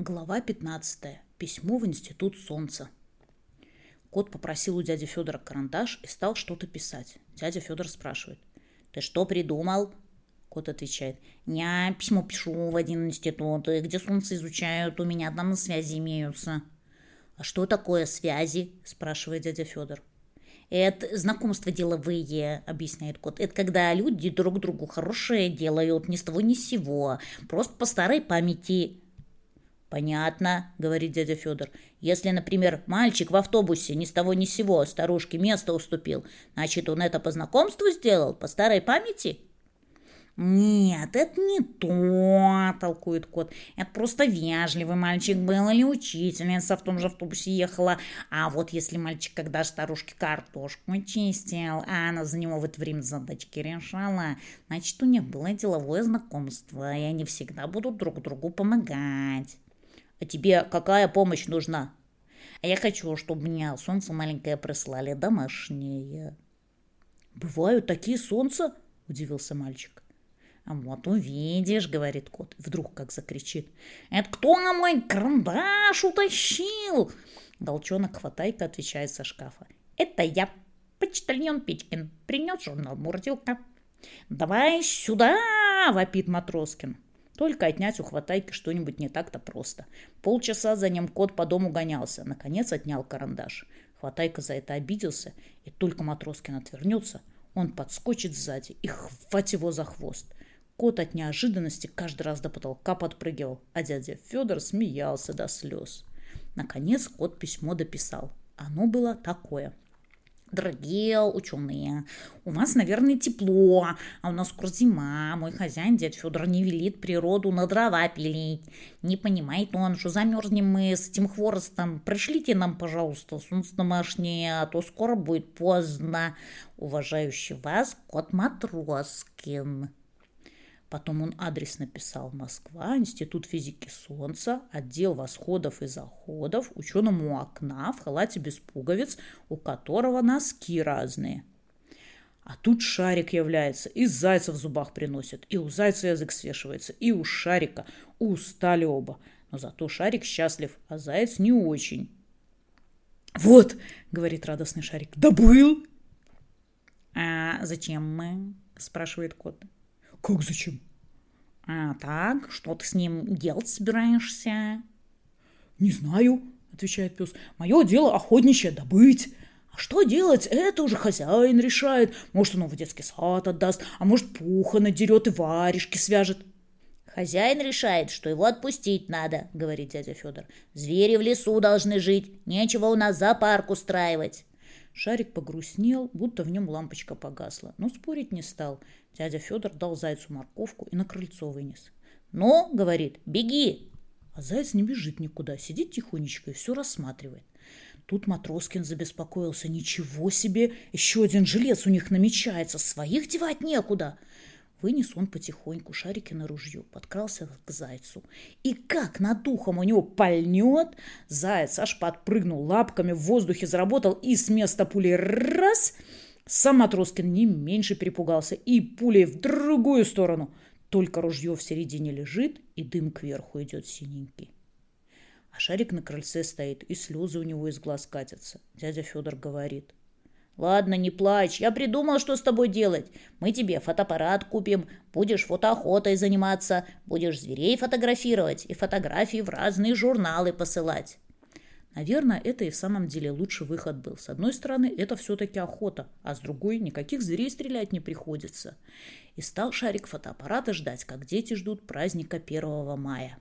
Глава 15. Письмо в Институт Солнца. Кот попросил у дяди Федора карандаш и стал что-то писать. Дядя Федор спрашивает. «Ты что придумал?» Кот отвечает. «Я письмо пишу в один институт, где солнце изучают, у меня там связи имеются». «А что такое связи?» спрашивает дядя Федор. Это знакомство деловые, объясняет кот. Это когда люди друг другу хорошее делают ни с того ни с сего, просто по старой памяти. «Понятно», — говорит дядя Федор. «Если, например, мальчик в автобусе ни с того ни с сего старушке место уступил, значит, он это по знакомству сделал, по старой памяти?» «Нет, это не то», — толкует кот. «Это просто вежливый мальчик был или учительница в том же автобусе ехала. А вот если мальчик, когда старушке картошку чистил, а она за него в это время задачки решала, значит, у них было деловое знакомство, и они всегда будут друг другу помогать». А тебе какая помощь нужна? А я хочу, чтобы мне солнце маленькое прислали, домашнее. Бывают такие солнца? Удивился мальчик. А вот увидишь, говорит кот. Вдруг как закричит. Это кто мой карандаш утащил? Волчонок хватайка отвечает со шкафа. Это я, почтальон Печкин. Принес журнал Мурзилка. «Давай сюда!» — вопит Матроскин. Только отнять у хватайки что-нибудь не так-то просто. Полчаса за ним кот по дому гонялся. Наконец отнял карандаш. Хватайка за это обиделся, и только Матроскин отвернется, он подскочит сзади и хватит его за хвост. Кот от неожиданности каждый раз до потолка подпрыгивал, а дядя Федор смеялся до слез. Наконец кот письмо дописал. Оно было такое – Дорогие ученые, у вас, наверное, тепло, а у нас скоро зима. Мой хозяин, дед Федор, не велит природу на дрова пилить. Не понимает он, что замерзнем мы с этим хворостом. Пришлите нам, пожалуйста, солнце домашнее, а то скоро будет поздно. Уважающий вас кот Матроскин. Потом он адрес написал Москва, Институт физики Солнца, отдел восходов и заходов, ученому окна в халате без пуговиц, у которого носки разные. А тут шарик является, и зайца в зубах приносит, и у зайца язык свешивается, и у шарика устали оба. Но зато шарик счастлив, а заяц не очень. «Вот!» — говорит радостный шарик. «Добыл!» «А зачем мы?» — спрашивает кот. Как зачем? А так, что ты с ним делать собираешься? Не знаю, отвечает пес. Мое дело охотничье добыть. А что делать, это уже хозяин решает. Может, он его в детский сад отдаст, а может, пуха надерет и варежки свяжет. Хозяин решает, что его отпустить надо, говорит дядя Федор. Звери в лесу должны жить, нечего у нас зоопарк устраивать. Шарик погрустнел, будто в нем лампочка погасла, но спорить не стал. Дядя Федор дал зайцу морковку и на крыльцо вынес. «Ну, — говорит, — беги!» А заяц не бежит никуда, сидит тихонечко и все рассматривает. Тут Матроскин забеспокоился. «Ничего себе! Еще один жилец у них намечается! Своих девать некуда!» Вынес он потихоньку шарики на ружье, подкрался к зайцу. И как над духом у него пальнет, заяц аж подпрыгнул лапками, в воздухе заработал и с места пули раз. Сам Матроскин не меньше перепугался и пулей в другую сторону. Только ружье в середине лежит, и дым кверху идет синенький. А шарик на крыльце стоит, и слезы у него из глаз катятся. Дядя Федор говорит. «Ладно, не плачь. Я придумал, что с тобой делать. Мы тебе фотоаппарат купим, будешь фотоохотой заниматься, будешь зверей фотографировать и фотографии в разные журналы посылать». Наверное, это и в самом деле лучший выход был. С одной стороны, это все-таки охота, а с другой, никаких зверей стрелять не приходится. И стал шарик фотоаппарата ждать, как дети ждут праздника 1 мая.